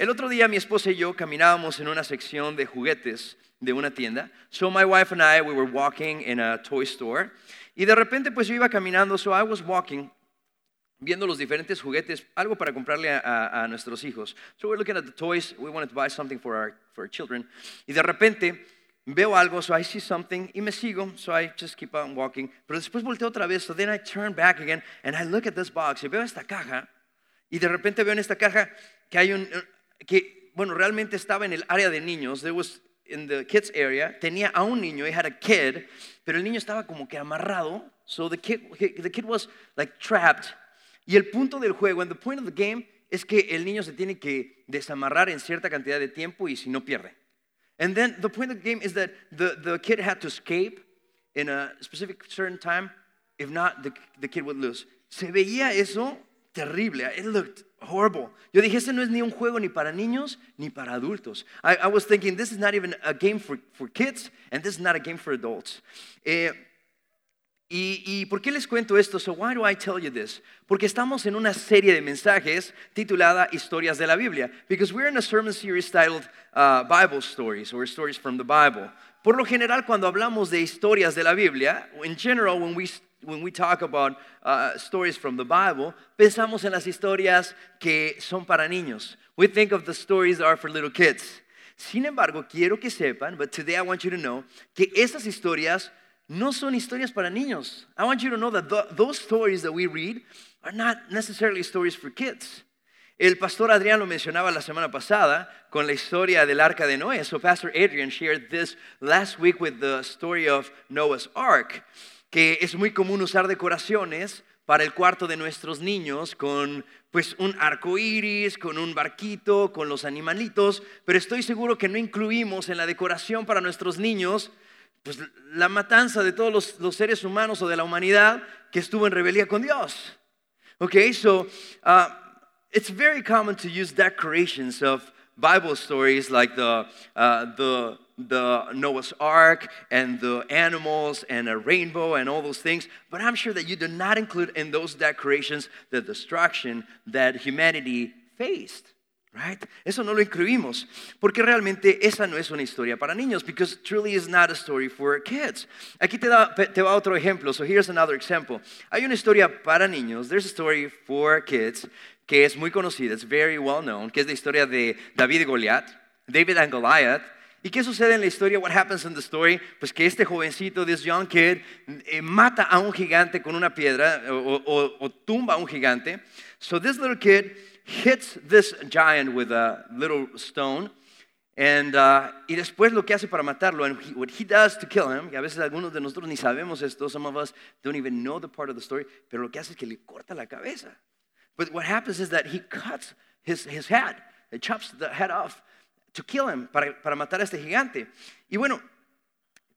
El otro día mi esposa y yo caminábamos en una sección de juguetes de una tienda. So my wife and I, we were walking in a toy store. Y de repente pues yo iba caminando, so I was walking viendo los diferentes juguetes, algo para comprarle a, a, nuestros hijos. So we're looking at the toys, we wanted to buy something for our, for our children. Y de repente veo algo, so I see something, y me sigo, so I just keep on walking. Pero después volteo otra vez, so then I turn back again, and I look at this box, y veo esta caja, y de repente veo en esta caja que hay un, que, bueno, realmente estaba en el área de niños, there was in the kids area, tenía a un niño, he had a kid, pero el niño estaba como que amarrado, so the kid, the kid was like trapped y el punto del juego, and the point of the game, es que el niño se tiene que desamarrar en cierta cantidad de tiempo y si no pierde. And then the point of the game is that the, the kid had to escape in a specific certain time. If not, the, the kid would lose. Se veía eso terrible. It looked horrible. Yo dije, ese no es ni un juego ni para niños ni para adultos. I, I was thinking, this is not even a game for, for kids, and this is not a game for adults. Eh, ¿Y, ¿Y, por qué les cuento esto? So why do I tell you this? Porque estamos en una serie de mensajes titulada Historias de la Biblia. Because we're in a sermon series titled uh, Bible Stories or Stories from the Bible. Por lo general, cuando hablamos de historias de la Biblia, in general, when we, when we talk about uh, stories from the Bible, pensamos en las historias que son para niños. We think of the stories that are for little kids. Sin embargo, quiero que sepan, but today I want you to know, que estas historias no son historias para niños. I want you to know that those stories that we read are not necessarily stories for kids. El pastor Adrián lo mencionaba la semana pasada con la historia del arca de Noé. So Pastor Adrian shared this last week with the story of Noah's Ark, que es muy común usar decoraciones para el cuarto de nuestros niños con pues un arco iris, con un barquito, con los animalitos, pero estoy seguro que no incluimos en la decoración para nuestros niños pues la matanza de todos los, seres humanos o de la humanidad que estuvo en rebelión con Dios. Okay, so uh, it's very common to use decorations of Bible stories like the, uh, the, the Noah's Ark and the animals and a rainbow and all those things, but I'm sure that you do not include in those decorations the destruction that humanity faced. Right? Eso no lo incluimos, porque realmente esa no es una historia para niños, because truly is not a story for kids. Aquí te, da, te va otro ejemplo, so here's another example. Hay una historia para niños, there's a story for kids, que es muy conocida, it's very well known, que es la historia de David y Goliat, David and Goliath. ¿Y qué sucede en la historia? What happens in the story? Pues que este jovencito, this young kid, eh, mata a un gigante con una piedra o, o, o tumba a un gigante. So this little kid hits this giant with a little stone. And, uh, y después lo que hace para matarlo, and he, what he does to kill him, y a veces algunos de nosotros ni sabemos esto, some of us don't even know the part of the story, pero lo que hace es que le corta la cabeza. But what happens is that he cuts his, his head, he chops the head off to kill him, para, para matar a este gigante. Y bueno,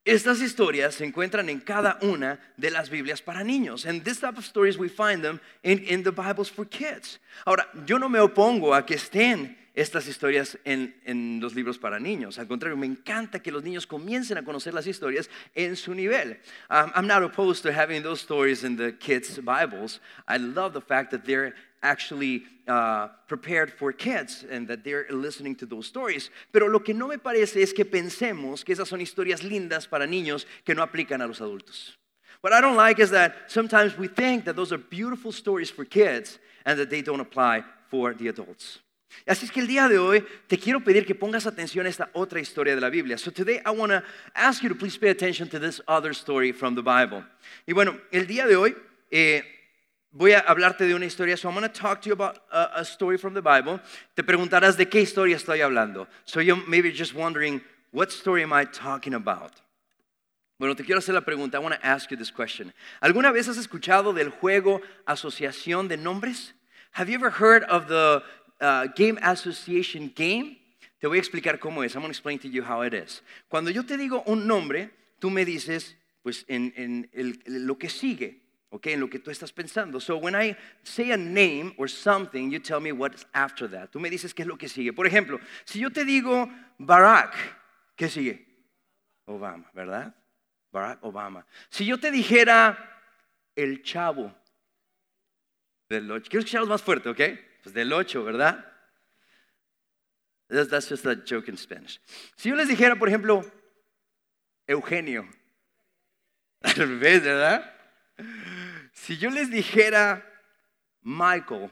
estas historias se encuentran en cada una de las Biblias para niños. And this type of stories we find them in, in the Bibles for kids. Ahora, yo no me opongo a que estén estas historias en, en, los libros para niños. Al contrario, me encanta que los niños comiencen a conocer las historias en su nivel. Um, I'm not opposed to having those stories in the kids' Bibles. I love the fact that they're actually uh, prepared for kids and that they're listening to those stories. Pero lo que no me parece es que pensemos que esas son historias lindas para niños que no aplican a los adultos. What I don't like is that sometimes we think that those are beautiful stories for kids and that they don't apply for the adults. Así es que el día de hoy te quiero pedir que pongas atención a esta otra historia de la Biblia. So today I want to ask you to please pay attention to this other story from the Bible. Y bueno, el día de hoy eh, voy a hablarte de una historia. So I'm going to talk to you about a, a, story from the Bible. Te preguntarás de qué historia estoy hablando. So you maybe just wondering, what story am I talking about? Bueno, te quiero hacer la pregunta. I want to ask you this question. ¿Alguna vez has escuchado del juego asociación de nombres? Have you ever heard of the uh, game association game? Te voy a explicar cómo es. I'm going to explain to you how it is. Cuando yo te digo un nombre, tú me dices, pues en, en el, lo que sigue. okay, en lo que tú estás pensando. So when I say a name or something, you tell me what's after that. Tú me dices qué es lo que sigue. Por ejemplo, si yo te digo Barack, ¿qué sigue? Obama, ¿verdad? Barack Obama. Si yo te dijera el chavo del 8, quiero escucharlos más fuerte, ¿ok? Pues del 8, ¿verdad? That's, just a joke in Spanish. Si yo les dijera, por ejemplo, Eugenio, al revés, ¿verdad? Si yo les dijera Michael,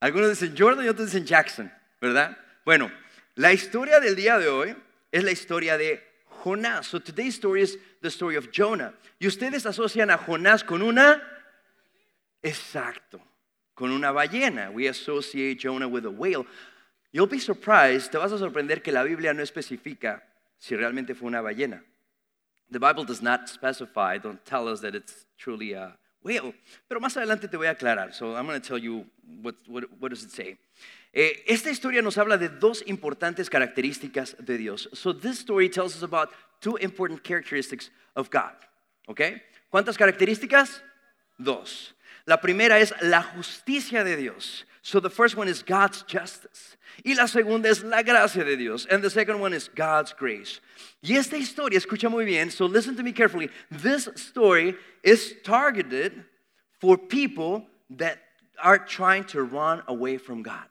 algunos dicen Jordan y otros dicen Jackson, ¿verdad? Bueno, la historia del día de hoy es la historia de Jonás. So today's story is the story of Jonah. Y ustedes asocian a Jonás con una exacto, con una ballena. We associate Jonah with a whale. You'll be surprised, te vas a sorprender que la Biblia no especifica si realmente fue una ballena. The Bible does not specify, don't tell us that it's truly a whale. Pero más adelante te voy a aclarar. So I'm going to tell you what, what, does it say. Eh, esta historia nos habla de dos importantes características de Dios. So this story tells us about two important characteristics of God. ¿Ok? ¿Cuántas características? Dos. La primera es la justicia de Dios. So the first one is God's justice. Y la segunda es la gracia de Dios. And the second one is God's grace. Y esta historia, escucha muy bien, so listen to me carefully. This story is targeted for people that are trying to run away from God.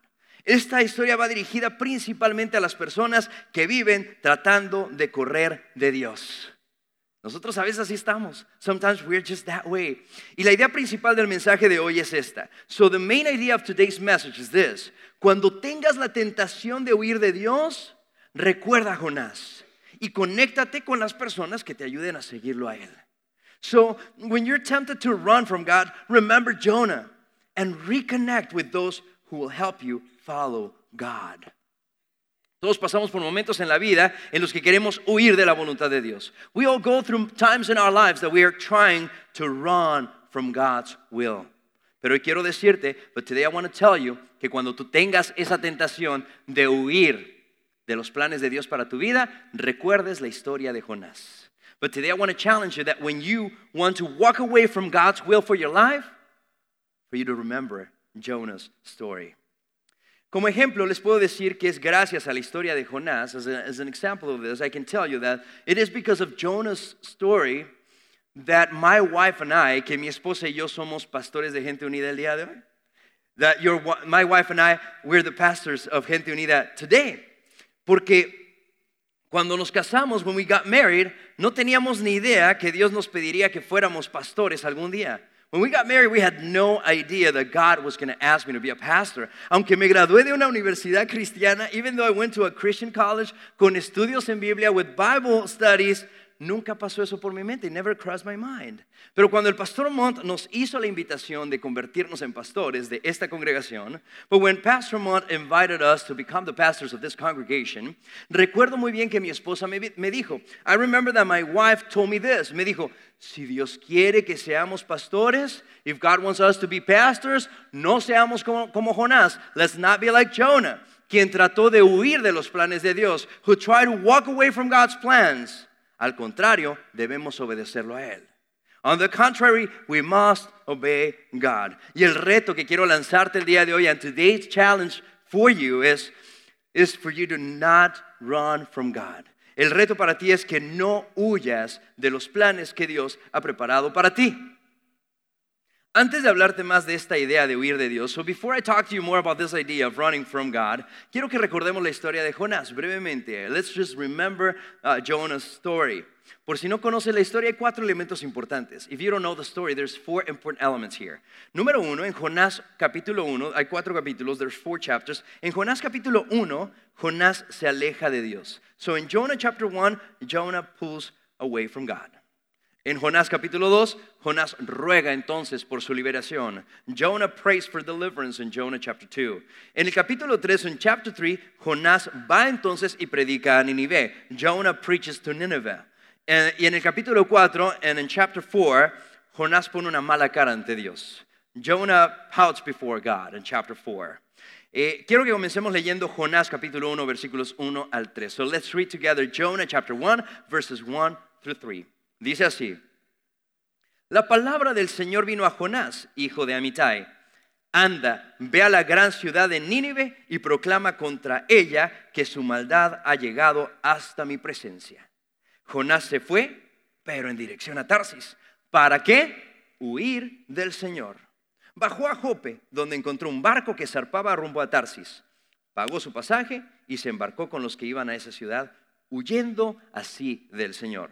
Esta historia va dirigida principalmente a las personas que viven tratando de correr de Dios. Nosotros a veces así estamos. Sometimes we're just that way. Y la idea principal del mensaje de hoy es esta. So the main idea of today's message is this. Cuando tengas la tentación de huir de Dios, recuerda a Jonás y conéctate con las personas que te ayuden a seguirlo a él. So when you're tempted to run from God, remember Jonah and reconnect with those who will help you follow God. Todos pasamos por momentos en la vida en los que queremos huir de la voluntad de Dios. We all go through times in our lives that we are trying to run from God's will. Pero quiero decirte, but today I want to tell you que cuando tú tengas esa tentación de huir de los planes de Dios para tu vida, recuerdes la historia de Jonás. But today I want to challenge you that when you want to walk away from God's will for your life, for you to remember Jonah's story. Como ejemplo, les puedo decir que es gracias a la historia de Jonás, as, a, as an example of this, I can tell you that it is because of Jonah's story that my wife and I, que mi esposa y yo somos pastores de Gente Unida el día de hoy. That your, my wife and I, we're the pastors of Gente Unida today. Porque cuando nos casamos, when we got married, no teníamos ni idea que Dios nos pediría que fuéramos pastores algún día. When we got married, we had no idea that God was going to ask me to be a pastor. Aunque me gradué de una universidad cristiana, even though I went to a Christian college con estudios en Biblia with Bible studies, nunca pasó eso por mi mente. Never crossed my mind. Pero cuando el pastor Mont nos hizo la invitación de convertirnos en pastores de esta congregación, but when Pastor Mont invited us to become the pastors of this congregation, recuerdo muy bien que mi esposa me, me dijo, I remember that my wife told me this, me dijo, si Dios quiere que seamos pastores, if God wants us to be pastors, no seamos como, como Jonás. Let's not be like Jonah, quien trató de huir de los planes de Dios, who tried to walk away from God's plans. Al contrario, debemos obedecerlo a Él. On the contrary, we must obey God. Y el reto que quiero lanzarte el día de hoy, and today's challenge for you is, is for you to not run from God. El reto para ti es que no huyas de los planes que Dios ha preparado para ti. Antes de hablarte más de esta idea de huir de Dios, so before I talk to you more about this idea of running from God, quiero que recordemos la historia de Jonás brevemente. Let's just remember uh, Jonah's story. Por si no conoces la historia, hay cuatro elementos importantes. If you don't know the story, there's four important elements here. Número uno, en Jonás capítulo uno, hay cuatro capítulos, there's four chapters. En Jonás capítulo uno, Jonás se aleja de Dios. So in Jonah chapter one, Jonah pulls away from God. En Jonás capítulo 2, Jonás ruega entonces por su liberación. Jonah prays for deliverance in Jonah chapter 2. En el capítulo 3, en chapter 3, Jonás va entonces y predica a Nínive. Jonah preaches to Nineveh. y en el capítulo 4, and in chapter 4, Jonás pone una mala cara ante Dios. Jonah pouts before God in chapter 4. Eh, quiero que comencemos leyendo Jonás capítulo 1, versículos 1 al 3. So let's read together Jonah chapter 1, verses 1 through 3. Dice así, la palabra del Señor vino a Jonás, hijo de Amitai. Anda, ve a la gran ciudad de Nínive y proclama contra ella que su maldad ha llegado hasta mi presencia. Jonás se fue, pero en dirección a Tarsis. ¿Para qué? Huir del Señor. Bajó a Jope, donde encontró un barco que zarpaba rumbo a Tarsis. pagó su pasaje y se embarcó con los que iban a esa ciudad, huyendo así del Señor.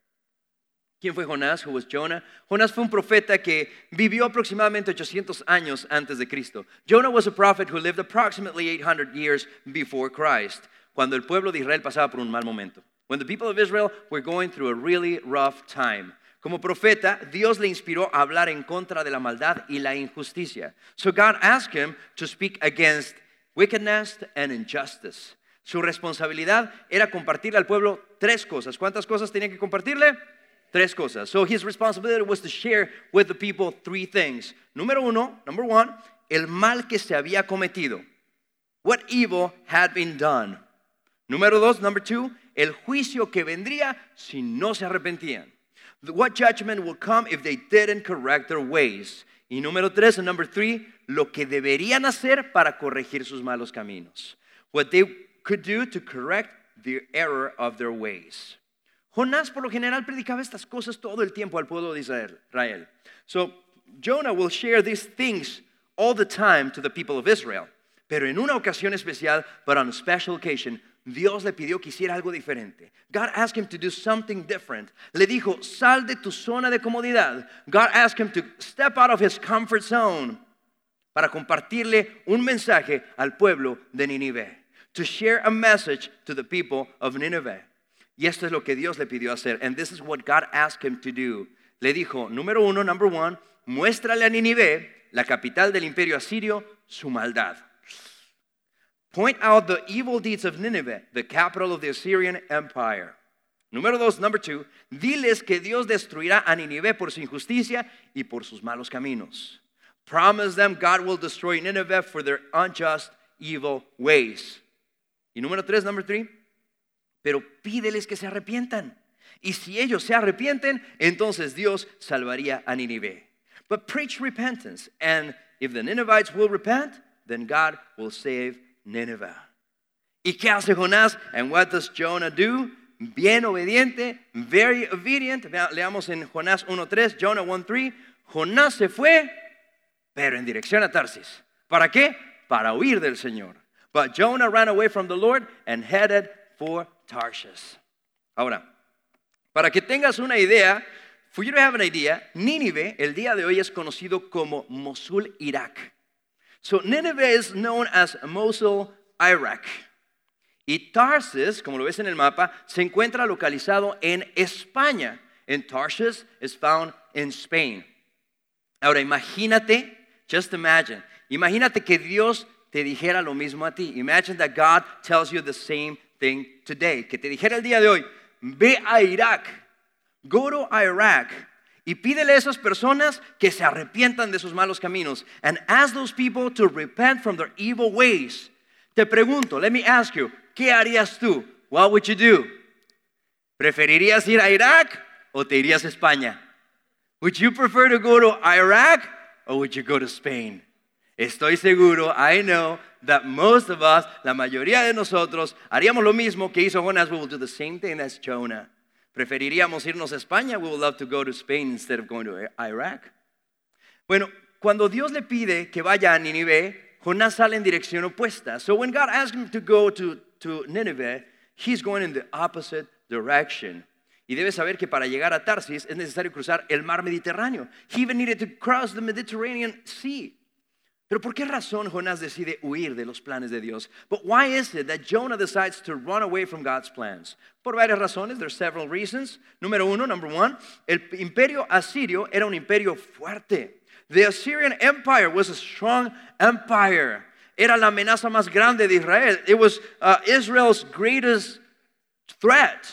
¿Quién fue Jonás? Who was Jonah? Jonás fue un profeta que vivió aproximadamente 800 años antes de Cristo. Jonah was a prophet who lived approximately 800 years before Christ, cuando el pueblo de Israel pasaba por un mal momento. When the people of Israel were going through a really rough time. Como profeta, Dios le inspiró a hablar en contra de la maldad y la injusticia. So God asked him to speak against wickedness and injustice. Su responsabilidad era compartirle al pueblo tres cosas. ¿Cuántas cosas tenía que compartirle? Tres cosas. So his responsibility was to share with the people three things. Número uno, number one, el mal que se había cometido. What evil had been done. Número dos, number two, el juicio que vendría si no se arrepentían. What judgment will come if they didn't correct their ways. Y número tres, and number three, lo que deberían hacer para corregir sus malos caminos. What they could do to correct the error of their ways. Jonás por lo general predicaba estas cosas todo el tiempo al pueblo de Israel. So Jonah will share these things all the time to the people of Israel. Pero en una ocasión especial, but on a special occasion, Dios le pidió que hiciera algo diferente. God asked him to do something different. Le dijo, sal de tu zona de comodidad. God asked him to step out of his comfort zone para compartirle un mensaje al pueblo de Nínive. To share a message to the people of Nineveh. Y esto es lo que Dios le pidió hacer. And this is what God asked him to do. Le dijo, número uno, number one, muéstrale a Nínive, la capital del imperio asirio, su maldad. Point out the evil deeds of Nineveh, the capital of the Assyrian Empire. Número dos, number two, diles que Dios destruirá a Nínive por su injusticia y por sus malos caminos. Promise them God will destroy Nineveh for their unjust, evil ways. Y número tres, number three, pero pídeles que se arrepientan. Y si ellos se arrepienten, entonces Dios salvaría a Nínive. But preach repentance, and if the Ninevites will repent, then God will save Nineveh. ¿Y qué hace Jonás? And what does Jonah do? Bien obediente, very obedient. Leamos en Jonás 1.3, Jonah 1.3. Jonás se fue, pero en dirección a Tarsis. ¿Para qué? Para huir del Señor. But Jonah ran away from the Lord and headed for Tarshish. Ahora, para que tengas una idea, for you to have an idea, Nínive el día de hoy es conocido como Mosul, Irak. So Nineveh is known as Mosul, Iraq. Y Tarsus, como lo ves en el mapa, se encuentra localizado en España. And Tarshish is found in Spain. Ahora imagínate, just imagine, imagínate que Dios te dijera lo mismo a ti. Imagine that God tells you the same thing today. Que te dijera el día de hoy, ve a Irak, go to Iraq, y pídele a esas personas que se arrepientan de sus malos caminos. And ask those people to repent from their evil ways. Te pregunto, let me ask you, ¿qué harías tú? What would you do? ¿Preferirías ir a Irak o te irías a España? Would you prefer to go to Iraq or would you go to Spain? Estoy seguro, I know that most of us, la mayoría de nosotros, haríamos lo mismo que hizo Jonás. We will do the same thing as Jonah. Preferiríamos irnos a España. We would love to go to Spain instead of going to Iraq. Bueno, cuando Dios le pide que vaya a Nínive, Jonás sale en dirección opuesta. So when God asks him to go to, to Nineveh, he's going in the opposite direction. Y debe saber que para llegar a Tarsis es necesario cruzar el mar Mediterráneo. He even needed to cross the Mediterranean Sea. Pero ¿por qué razón Jonás decide huir de los planes de Dios? But why is it that Jonah decides to run away from God's plans? Por varias razones, there's several reasons. Número uno, number one, el imperio asirio era un imperio fuerte. The Assyrian Empire was a strong empire. Era la amenaza más grande de Israel. It was uh, Israel's greatest threat.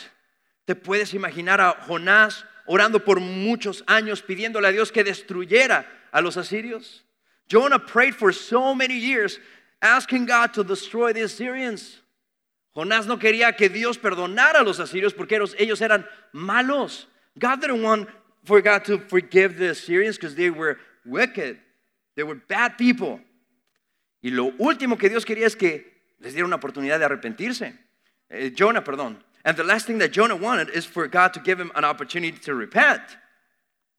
¿Te puedes imaginar a Jonás orando por muchos años pidiéndole a Dios que destruyera a los asirios? Jonah prayed for so many years asking God to destroy the Assyrians. Jonás no quería que Dios perdonara a los asirios porque ellos eran malos. God didn't want for God to forgive the Assyrians because they were wicked. They were bad people. Y lo último que Dios quería es que les diera una oportunidad de arrepentirse. Eh, Jonah, perdón. And the last thing that Jonah wanted is for God to give him an opportunity to repent.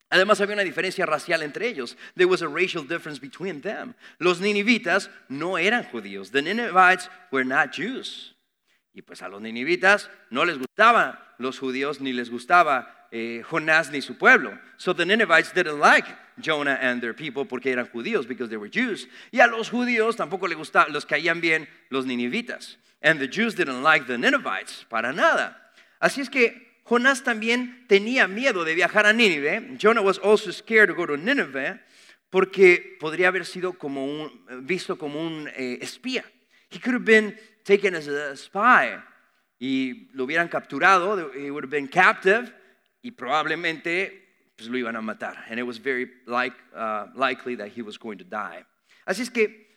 Además había una diferencia racial entre ellos. There was a racial difference between them. Los ninivitas no eran judíos. The Ninevites were not Jews. Y pues a los ninivitas no les gustaban los judíos ni les gustaba eh, Jonás ni su pueblo. So the Ninevites didn't like Jonah and their people porque eran judíos because they were Jews. Y a los judíos tampoco les gustaban, los caían bien los ninivitas. And the Jews didn't like the Ninevites para nada. Así es que Jonás también tenía miedo de viajar a Nínive. Jonah was also scared to go to Nineveh porque podría haber sido como visto como un eh, espía. He could have been taken as a spy y lo hubieran capturado, he would have been captive y probablemente pues, lo iban a matar. And it was very like, uh, likely that he was going to die. Así es que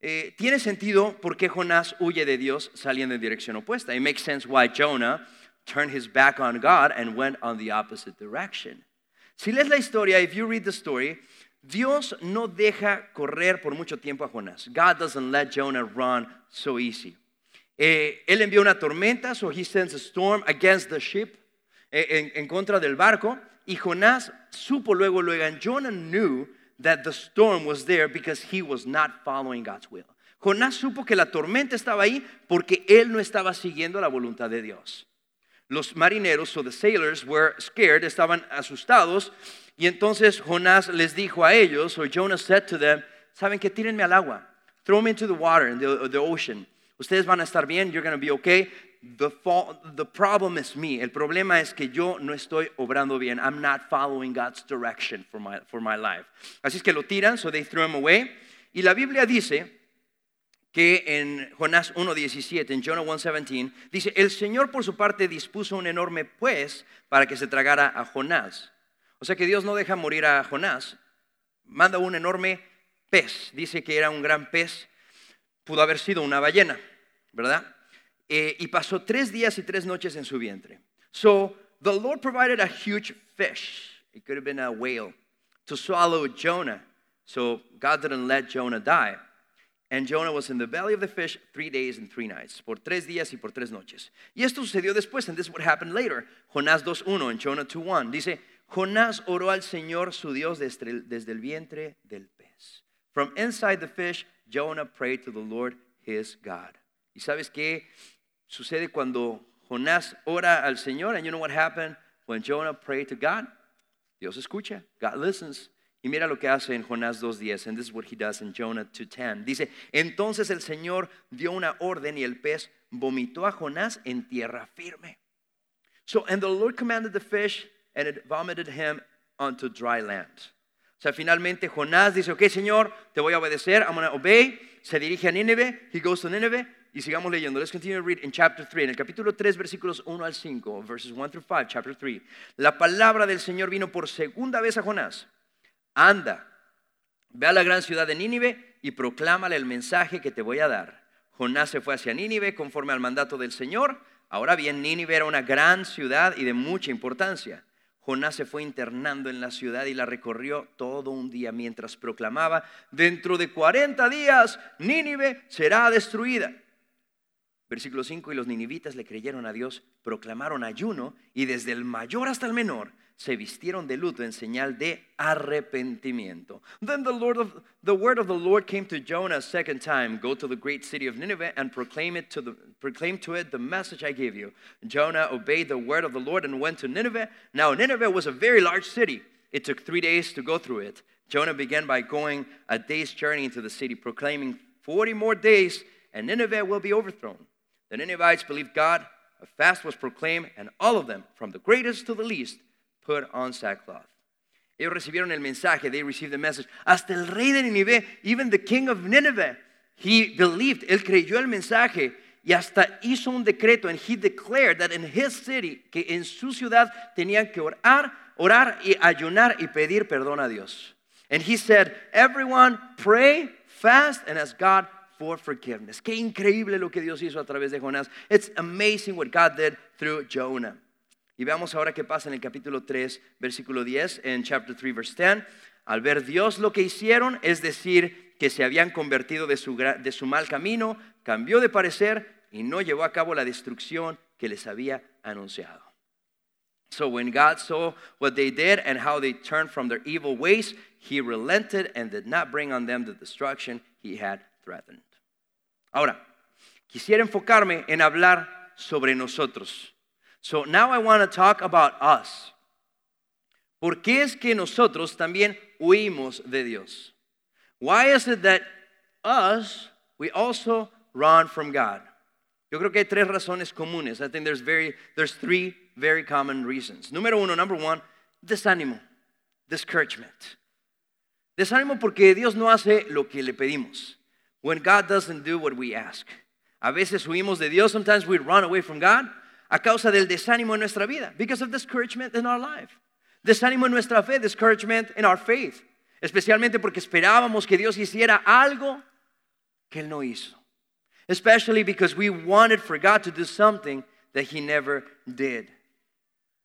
eh, tiene sentido por qué Jonás huye de Dios saliendo en dirección opuesta. It makes sense why Jonah turned his back on God and went on the opposite direction. Si lees la historia, if you read the story, Dios no deja correr por mucho tiempo a Jonás. God doesn't let Jonah run so easy. Eh, él envió una tormenta, so he sends a storm against the ship, eh, en, en, contra del barco, y Jonás supo luego, luego, and Jonah knew that the storm was there because he was not following God's will. Jonás supo que la tormenta estaba ahí porque él no estaba siguiendo la voluntad de Dios. Los marineros, so the sailors, were scared, estaban asustados. Y entonces Jonás les dijo a ellos, or Jonah said to them, ¿saben que Tírenme al agua. Throw me into the water, in the, the ocean. Ustedes van a estar bien, you're going to be okay. The, the problem is me. El problema es que yo no estoy obrando bien. I'm not following God's direction for my, for my life. Así es que lo tiran, so they throw him away. Y la Biblia dice que en Jonás 1.17, en Jonah 1.17, dice, el Señor por su parte dispuso un enorme pues para que se tragara a Jonás. O sea que Dios no deja morir a Jonás, manda un enorme pez, dice que era un gran pez, pudo haber sido una ballena, ¿verdad? Eh, y pasó tres días y tres noches en su vientre. So the Lord provided a huge fish, it could have been a whale, to swallow Jonah. So God didn't let Jonah die. And Jonah was in the belly of the fish three days and three nights. Por tres días y por tres noches. Y esto sucedió después, and this is what happened later. Jonás 2.1 en Jonah 2.1. Dice, Jonás oró al Señor su Dios desde, desde el vientre del pez. From inside the fish, Jonah prayed to the Lord his God. ¿Y sabes qué sucede cuando Jonás ora al Señor? And you know what happened when Jonah prayed to God? Dios escucha. God listens. Y mira lo que hace en Jonás 2.10, and this is what he does in Jonah 2.10. Dice, entonces el Señor dio una orden y el pez vomitó a Jonás en tierra firme. So, and the Lord commanded the fish and it vomited him onto dry land. O sea, finalmente Jonás dice, ok, Señor, te voy a obedecer, I'm going to obey. Se dirige a Nínive, he goes to Nínive, y sigamos leyendo. Let's continue to read in chapter 3, en el capítulo 3, versículos 1 al 5, verses 1 through 5, chapter 3. La palabra del Señor vino por segunda vez a Jonás anda, ve a la gran ciudad de Nínive y proclámale el mensaje que te voy a dar. Jonás se fue hacia Nínive conforme al mandato del Señor. Ahora bien, Nínive era una gran ciudad y de mucha importancia. Jonás se fue internando en la ciudad y la recorrió todo un día mientras proclamaba, dentro de 40 días Nínive será destruida. Versículo 5, y los ninivitas le creyeron a Dios, proclamaron ayuno y desde el mayor hasta el menor se vistieron de luto en señal de arrepentimiento. Then the, Lord of, the word of the Lord came to Jonah a second time Go to the great city of Nineveh and proclaim, it to the, proclaim to it the message I gave you. Jonah obeyed the word of the Lord and went to Nineveh. Now, Nineveh was a very large city. It took three days to go through it. Jonah began by going a day's journey into the city, proclaiming 40 more days, and Nineveh will be overthrown. The Ninevites believed God. A fast was proclaimed, and all of them, from the greatest to the least, put on sackcloth. Ellos recibieron el mensaje, they received the message. Hasta el rey de Nínive, even the king of Nineveh, he believed, él creyó el mensaje y hasta hizo un decreto and he declared that in his city, que en su ciudad tenían que orar, orar y ayunar y pedir perdón a Dios. And he said, everyone pray, fast and ask God for forgiveness. Qué increíble lo que Dios hizo a través de Jonás. It's amazing what God did through Jonah. Y veamos ahora qué pasa en el capítulo 3, versículo 10, en chapter 3, verse 10. Al ver Dios lo que hicieron, es decir, que se habían convertido de su, de su mal camino, cambió de parecer y no llevó a cabo la destrucción que les había anunciado. So when God saw what they did and how they turned from their evil ways, he relented and did not bring on them the destruction he had threatened. Ahora, quisiera enfocarme en hablar sobre nosotros. So now I want to talk about us. ¿Por qué es que nosotros también huimos de Dios? Why is it that us, we also run from God? Yo creo que hay tres razones comunes. I think there's, very, there's three very common reasons. Número uno, number one, desánimo, discouragement. Desánimo porque Dios no hace lo que le pedimos. When God doesn't do what we ask. A veces huimos de Dios, sometimes we run away from God a causa del desánimo en nuestra vida, because of discouragement in our life. Desánimo en nuestra fe, discouragement in our faith. Especialmente porque esperábamos que Dios hiciera algo que Él no hizo. Especially because we wanted for God to do something that He never did.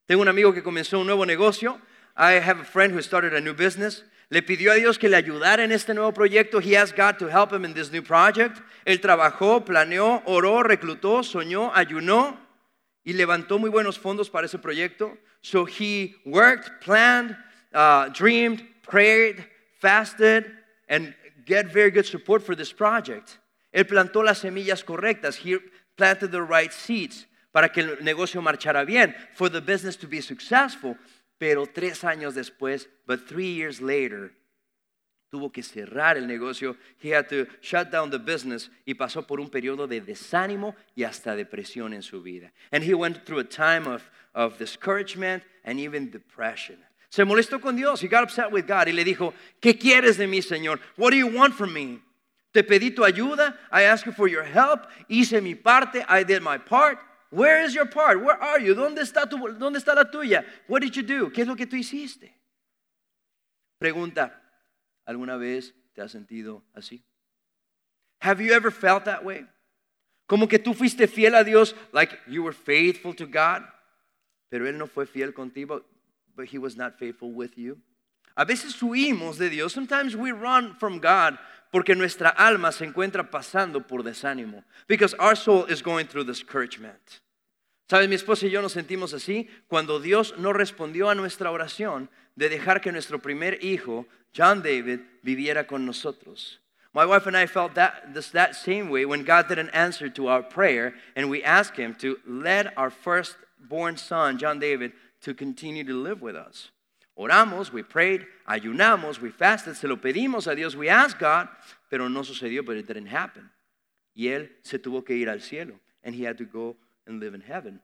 Tengo un amigo que comenzó un nuevo negocio. I have a friend who started a new business. Le pidió a Dios que le ayudara en este nuevo proyecto. He asked God to help him in this new project. Él trabajó, planeó, oró, reclutó, soñó, ayunó y levantó muy buenos fondos para ese proyecto. So he worked, planned, uh, dreamed, prayed, fasted, and get very good support for this project. Él plantó las semillas correctas. He planted the right seeds para que el negocio marchara bien, for the business to be successful. Pero tres años después, but three years later, tuvo que cerrar el negocio. He had to shut down the business y pasó por un periodo de desánimo y hasta depresión en su vida. And he went through a time of, of discouragement and even depression. Se molestó con Dios. He got upset with God y le dijo, ¿qué quieres de mí, Señor? What do you want from me? Te pedí tu ayuda. I asked you for your help. Hice mi parte. I did my part. Where is your part? Where are you? ¿Dónde está, tu, ¿Dónde está la tuya? What did you do? ¿Qué es lo que tú hiciste? Pregunta, ¿alguna vez te has sentido así? Have you ever felt that way? Como que tú fuiste fiel a Dios, like you were faithful to God, pero Él no fue fiel contigo, but He was not faithful with you. A veces huimos de Dios. Sometimes we run from God porque nuestra alma se encuentra pasando por desánimo. Because our soul is going through discouragement. ¿Sabes? Mi esposa y yo nos sentimos así cuando Dios no respondió a nuestra oración de dejar que nuestro primer hijo, John David, viviera con nosotros. My wife and I felt that, this, that same way when God didn't answer to our prayer and we asked Him to let our firstborn son, John David, to continue to live with us. Oramos, we prayed, ayunamos, we fasted, se lo pedimos a Dios, we asked God, pero no sucedió, but it didn't happen. Y él se tuvo que ir al cielo, and he had to go and live in heaven.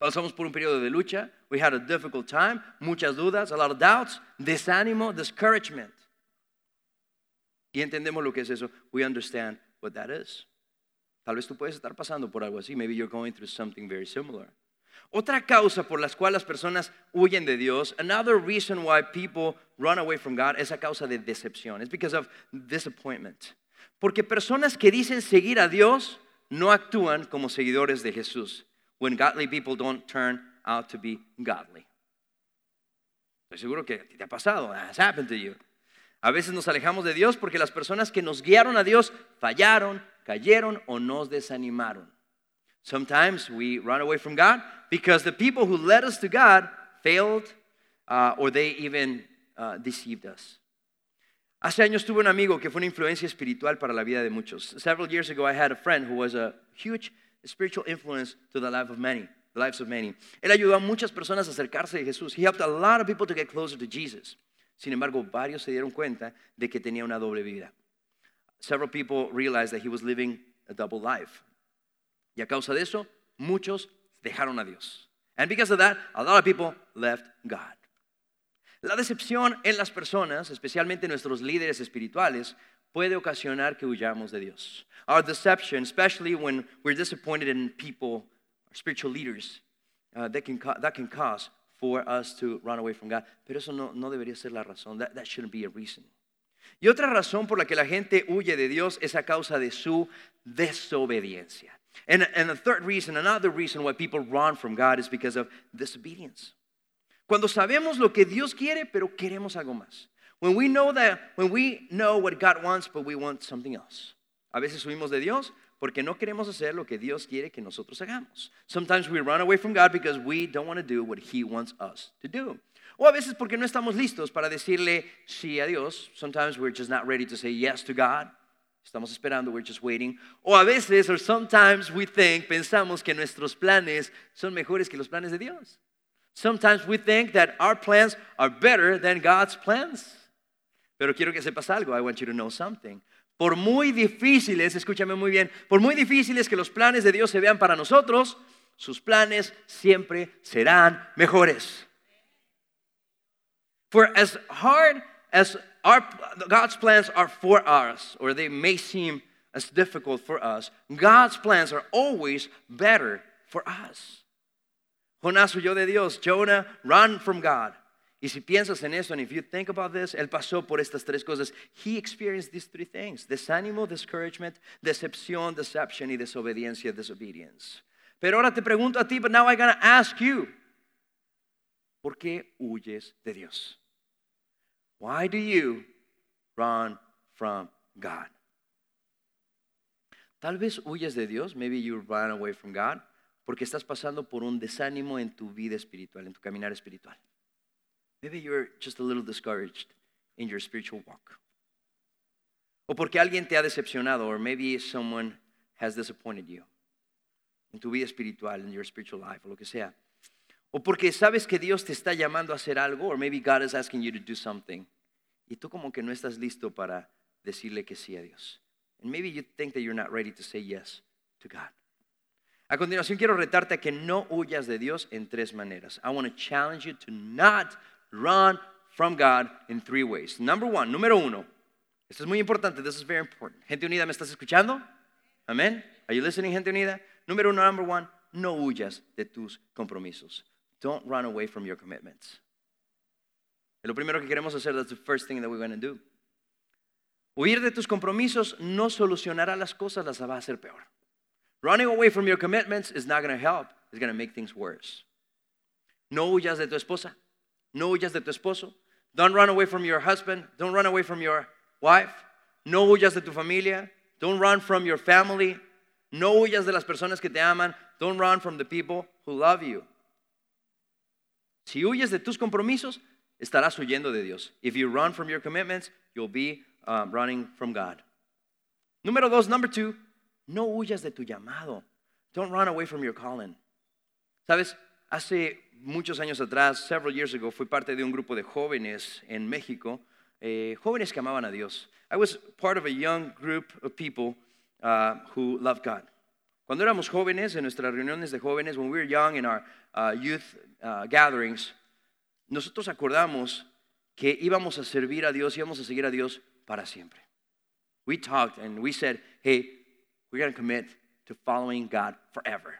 Pasamos por un periodo de lucha, we had a difficult time, muchas dudas, a lot of doubts, desánimo, discouragement. Y entendemos lo que es eso, we understand what that is. Tal vez tú puedes estar pasando por algo así, maybe you're going through something very similar. Otra causa por las cuales las personas huyen de Dios, another reason why people run away from God es a causa de decepción. It's because of disappointment. Porque personas que dicen seguir a Dios no actúan como seguidores de Jesús. When godly people don't turn out to be godly. Estoy seguro que te ha pasado. Has happened to you. A veces nos alejamos de Dios porque las personas que nos guiaron a Dios fallaron, cayeron o nos desanimaron. Sometimes we run away from God because the people who led us to God failed uh, or they even uh, deceived us. Hace años tuve un amigo que fue una influencia espiritual para la vida de muchos. Several years ago, I had a friend who was a huge spiritual influence to the life of many, the lives of many. Él ayudó a muchas personas a acercarse a Jesús. He helped a lot of people to get closer to Jesus. Sin embargo, varios se dieron cuenta de que tenía una doble vida. Several people realized that he was living a double life. Y a causa de eso, muchos dejaron a Dios. And because of that, a lot of people left God. La decepción en las personas, especialmente nuestros líderes espirituales, puede ocasionar que huyamos de Dios. Our deception, especially when we're disappointed in people, our spiritual leaders, uh, that, can that can cause for us to run away from God. Pero eso no, no debería ser la razón. That, that shouldn't be a reason. Y otra razón por la que la gente huye de Dios es a causa de su desobediencia. And, and the third reason, another reason why people run from God is because of disobedience. Cuando sabemos lo que Dios quiere, pero queremos algo más. When we know that, when we know what God wants, but we want something else. A veces huimos de Dios porque no queremos hacer lo que Dios quiere que nosotros hagamos. Sometimes we run away from God because we don't want to do what He wants us to do. O a veces porque no estamos listos para decirle sí a Dios. Sometimes we're just not ready to say yes to God. Estamos esperando, we're just waiting. O a veces, or sometimes we think, pensamos que nuestros planes son mejores que los planes de Dios. Sometimes we think that our plans are better than God's plans. Pero quiero que sepas algo. I want you to know something. Por muy difíciles, escúchame muy bien, por muy difíciles que los planes de Dios se vean para nosotros, sus planes siempre serán mejores. For as hard as our, God's plans are for us, or they may seem as difficult for us, God's plans are always better for us. Jonás huyó de Dios. Jonah ran from God. Y si piensas en eso, and if you think about this, él pasó por estas tres cosas. He experienced these three things: desánimo, discouragement, decepción, deception, y desobediencia, disobedience. Pero ahora te pregunto a ti, but now I'm going ask you, ¿por qué huyes de Dios? Why do you run from God? Tal vez huyes de Dios, maybe you run away from God, porque estás pasando por un desánimo en tu vida espiritual, en tu caminar espiritual. Maybe you're just a little discouraged in your spiritual walk. O porque alguien te ha decepcionado, or maybe someone has disappointed you en tu vida espiritual, in your spiritual life, o lo que sea. O porque sabes que Dios te está llamando a hacer algo, or maybe God is asking you to do something. Y tú como que no estás listo para decirle que sí a Dios. And maybe you think that you're not ready to say yes to God. A continuación quiero retarte a que no huyas de Dios en tres maneras. I want to challenge you to not run from God in three ways. Number one, número uno. Esto es muy importante. This is very important. Gente unida, ¿me estás escuchando? Amén. Are you listening, gente unida? Número uno, number one, no huyas de tus compromisos. Don't run away from your commitments. Lo primero que queremos hacer. That's the first thing that we're going to do. Huir de tus compromisos no solucionará las cosas, las va a hacer peor. Running away from your commitments is not going to help. It's going to make things worse. No huyas de tu esposa. No huyas de tu esposo. Don't run away from your husband. Don't run away from your wife. No huyas de tu familia. Don't run from your family. No huyas de las personas que te aman. Don't run from the people who love you. Si huyes de tus compromisos, estarás huyendo de Dios. If you run from your commitments, you'll be um, running from God. Número dos, number two, no huyas de tu llamado. Don't run away from your calling. Sabes, hace muchos años atrás, several years ago, fui parte de un grupo de jóvenes en México, eh, jóvenes que amaban a Dios. I was part of a young group of people uh, who loved God. Cuando éramos jóvenes, en nuestras reuniones de jóvenes, when we were young in our uh, youth uh, gatherings, nosotros acordamos que íbamos a servir a Dios, íbamos a seguir a Dios para siempre. We talked and we said, hey, we're going to commit to following God forever.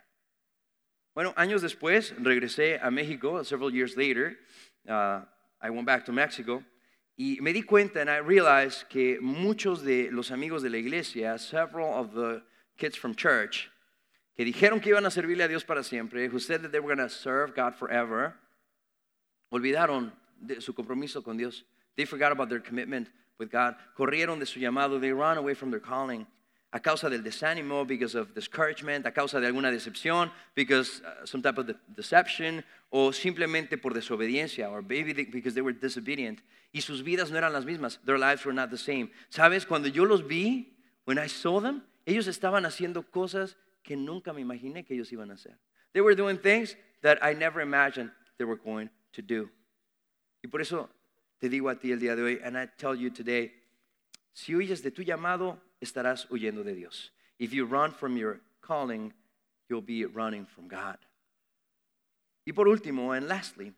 Bueno, años después regresé a México, several years later, uh, I went back to Mexico, y me di cuenta and I realized que muchos de los amigos de la iglesia, several of the kids from church, que dijeron que iban a servirle a Dios para siempre, who said that they were going to serve God forever, olvidaron de su compromiso con Dios. They forgot about their commitment with God. Corrieron de su llamado. They ran away from their calling. A causa del desánimo, because of discouragement, a causa de alguna decepción, because uh, some type of de deception, o simplemente por desobediencia, or maybe they, because they were disobedient. Y sus vidas no eran las mismas. Their lives were not the same. ¿Sabes? Cuando yo los vi, when I saw them, ellos estaban haciendo cosas que nunca me imaginé que ellos iban a hacer. They were doing things that I never imagined they were going to do. Y por eso te digo a ti el día de hoy, and I tell you today, si huyes de tu llamado, estarás huyendo de Dios. If you run from your calling, you'll be running from God. Y por último, and lastly,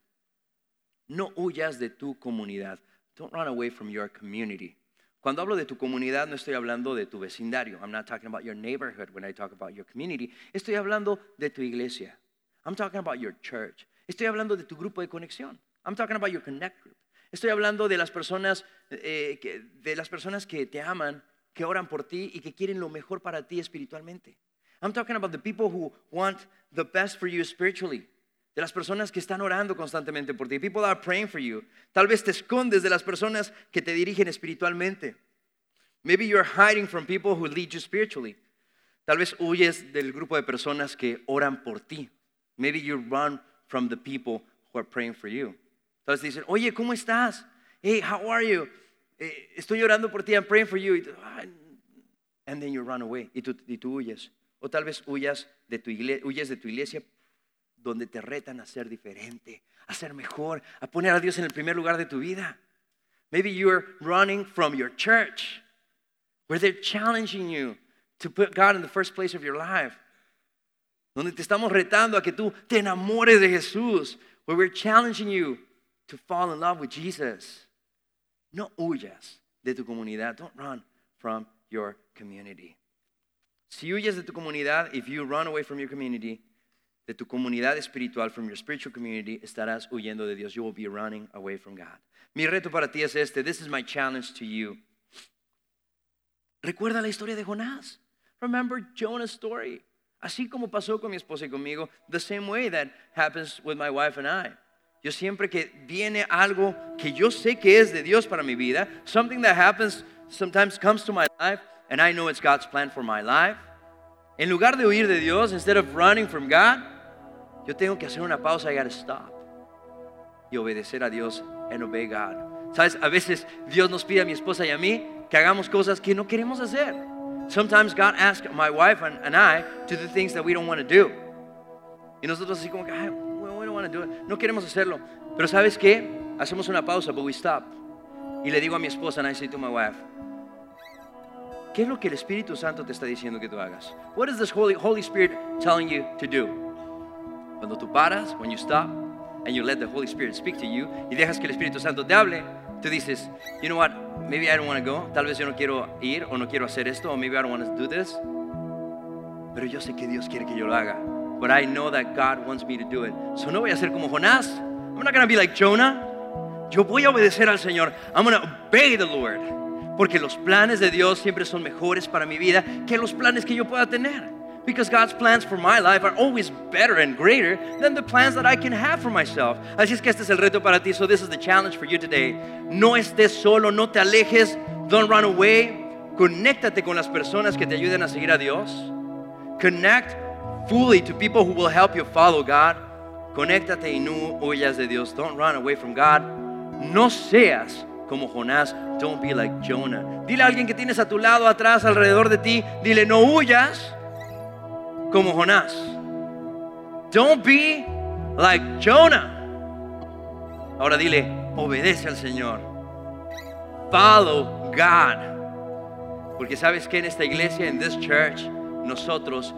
no huyas de tu comunidad. Don't run away from your community. Cuando hablo de tu comunidad, no estoy hablando de tu vecindario. I'm not talking about your neighborhood when I talk about your community. Estoy hablando de tu iglesia. I'm talking about your church. Estoy hablando de tu grupo de conexión. I'm talking about your connect group. Estoy hablando de las personas, eh, de las personas que te aman, que oran por ti y que quieren lo mejor para ti espiritualmente. I'm talking about the people who want the best for you spiritually. De las personas que están orando constantemente por ti. People that are praying for you. Tal vez te escondes de las personas que te dirigen espiritualmente. Maybe you're hiding from people who lead you spiritually. Tal vez huyes del grupo de personas que oran por ti. Maybe you run from the people who are praying for you. Tal vez dicen, oye, ¿cómo estás? Hey, how are you? Eh, estoy orando por ti, I'm praying for you. Y tú, and then you run away y tú, y tú huyes. O tal vez huyas de tu iglesia, huyes de tu iglesia donde te retan a ser diferente, a ser mejor, a poner a Dios en el primer lugar de tu vida. Maybe you're running from your church where they're challenging you to put God in the first place of your life. Donde te estamos retando a que tú te enamores de Jesús, where we're challenging you to fall in love with Jesus. No huyas de tu comunidad. Don't run from your community. Si huyes de tu comunidad, if you run away from your community, de tu comunidad espiritual, from your spiritual community, estarás huyendo de Dios. You will be running away from God. Mi reto para ti es este. This is my challenge to you. Recuerda la historia de Jonás. Remember Jonah's story. Así como pasó con mi esposa y conmigo, the same way that happens with my wife and I. Yo siempre que viene algo que yo sé que es de Dios para mi vida, something that happens sometimes comes to my life and I know it's God's plan for my life. En lugar de huir de Dios, instead of running from God, yo tengo que hacer una pausa, I gotta stop. Y obedecer a Dios and obey God. Sabes, a veces Dios nos pide a mi esposa y a mí que hagamos cosas que no queremos hacer. Sometimes God asks my wife and, and I to do things that we don't want to do. Y nosotros así como que, want to do it. No queremos hacerlo. Pero ¿sabes qué? Hacemos una pausa, but we stop. Y le digo a mi esposa, and I say to my wife, ¿qué es lo que el Espíritu Santo te está diciendo que tú hagas? What is this Holy, Holy Spirit telling you to do? Cuando tú paras, when you stop, and you let the Holy Spirit speak to you, y dejas que el Espíritu Santo te hable, tú dices, you know what, maybe I don't want to go, tal vez yo no quiero ir o no quiero hacer esto, o maybe I don't want to do this, pero yo sé que Dios quiere que yo lo haga. But I know that God wants me to do it. So no voy a ser como Jonás. I'm not going to be like Jonah. Yo voy a obedecer al Señor. I'm going to obey the Lord. Porque los planes de Dios siempre son mejores para mi vida que los planes que yo pueda tener. Because God's plans for my life are always better and greater than the plans that I can have for myself. Así es que este es el reto para ti. So this is the challenge for you today. No estés solo, no te alejes. Don't run away. Conéctate con las personas que te ayuden a seguir a Dios. Connect fully to people who will help you follow God. Conéctate y no huyas de Dios. Don't run away from God. No seas como Jonás. Don't be like Jonah. Dile a alguien que tienes a tu lado, atrás, alrededor de ti. Dile, no huyas como Jonás. Don't be like Jonah. Ahora dile, obedece al Señor. Follow God. Porque sabes que en esta iglesia, en this church, nosotros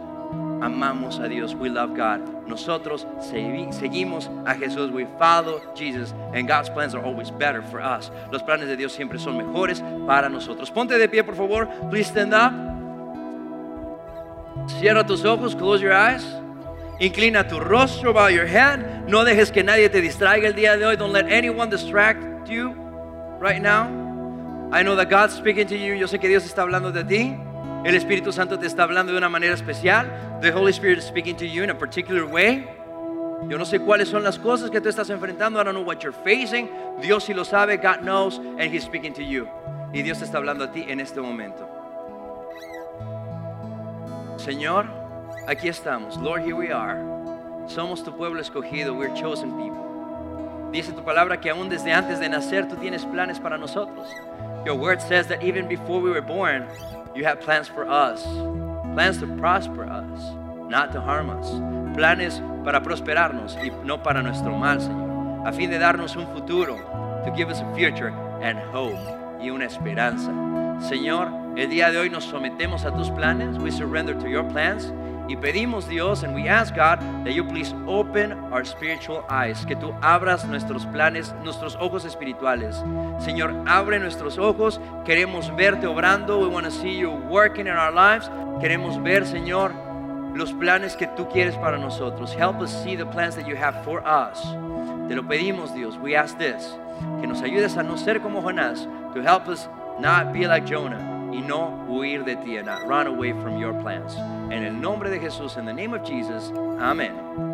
amamos a Dios. We love God. Nosotros seguimos a Jesús. We follow Jesus. And God's plans are always better for us. Los planes de Dios siempre son mejores para nosotros. Ponte de pie, por favor. Please stand up. Cierra tus ojos. Close your eyes. Inclina tu rostro, bow your head. No dejes que nadie te distraiga el día de hoy. Don't let anyone distract you right now. I know that God's speaking to you. Yo sé que Dios está hablando de ti. El Espíritu Santo te está hablando de una manera especial. The Holy Spirit is speaking to you in a particular way. Yo no sé cuáles son las cosas que tú estás enfrentando. I don't know what you're facing. Dios sí lo sabe. God knows and He's speaking to you. Y Dios te está hablando a ti en este momento. Señor, aquí estamos. Lord, here we are. Somos tu pueblo escogido. We're chosen people. Dice tu palabra que aún desde antes de nacer tú tienes planes para nosotros. Your word says that even before we were born, you have plans for us. Plans to prosper us, not to harm us. Planes para prosperarnos y no para nuestro mal, Señor. A fin de darnos un futuro. To give us a future and hope y una esperanza. Señor, el día de hoy nos sometemos a tus planes. We surrender to your plans. Y pedimos Dios, and we ask God that you please open our spiritual eyes, que tú abras nuestros planes, nuestros ojos espirituales. Señor, abre nuestros ojos, queremos verte obrando, we want to see you working in our lives. Queremos ver, Señor, los planes que tú quieres para nosotros. Help us see the plans that you have for us. Te lo pedimos, Dios. We ask this, que nos ayudes a no ser como Jonás, to help us not be like Jonah. Y no huir de ti and not run away from your plans. En el nombre de Jesús, in the name of Jesus, amén.